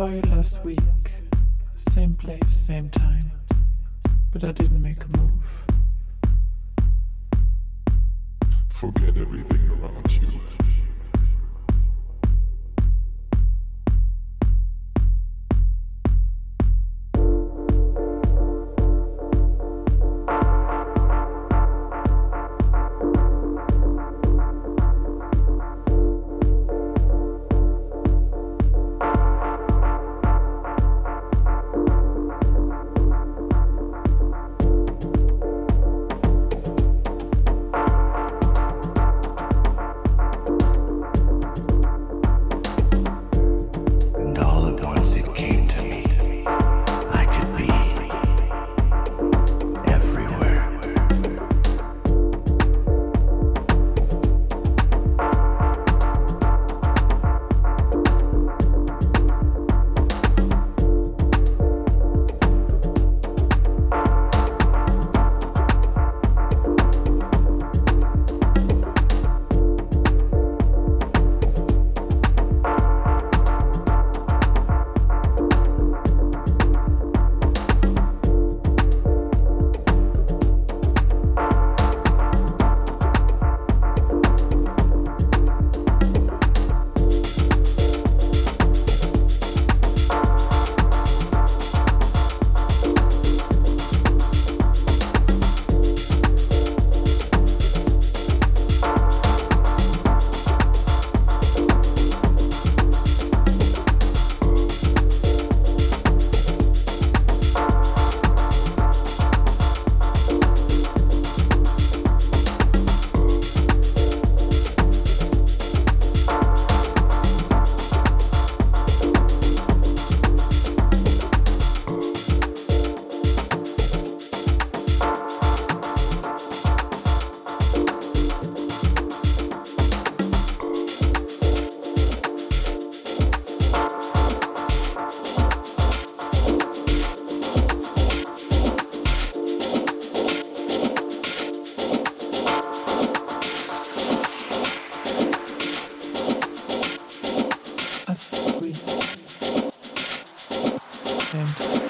saw you last week. Same place, same time. But I didn't make a move. Forget everything around you. him.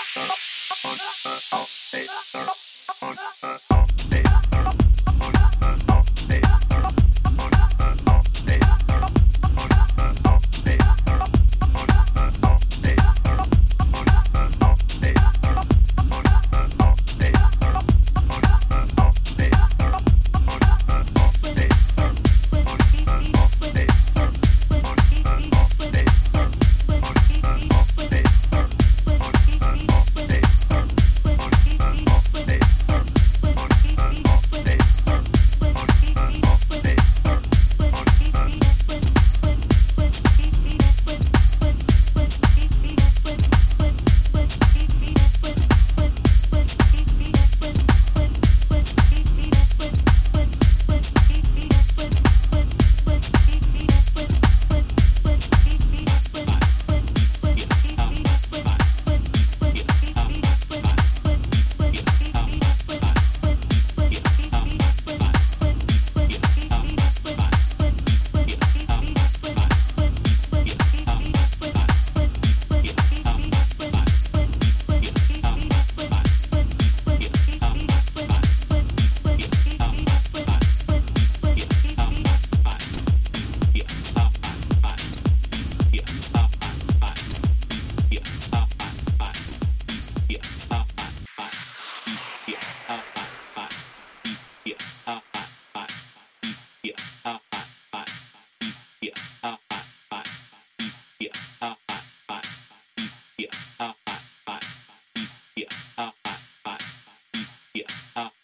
Oh. Yeah, ah,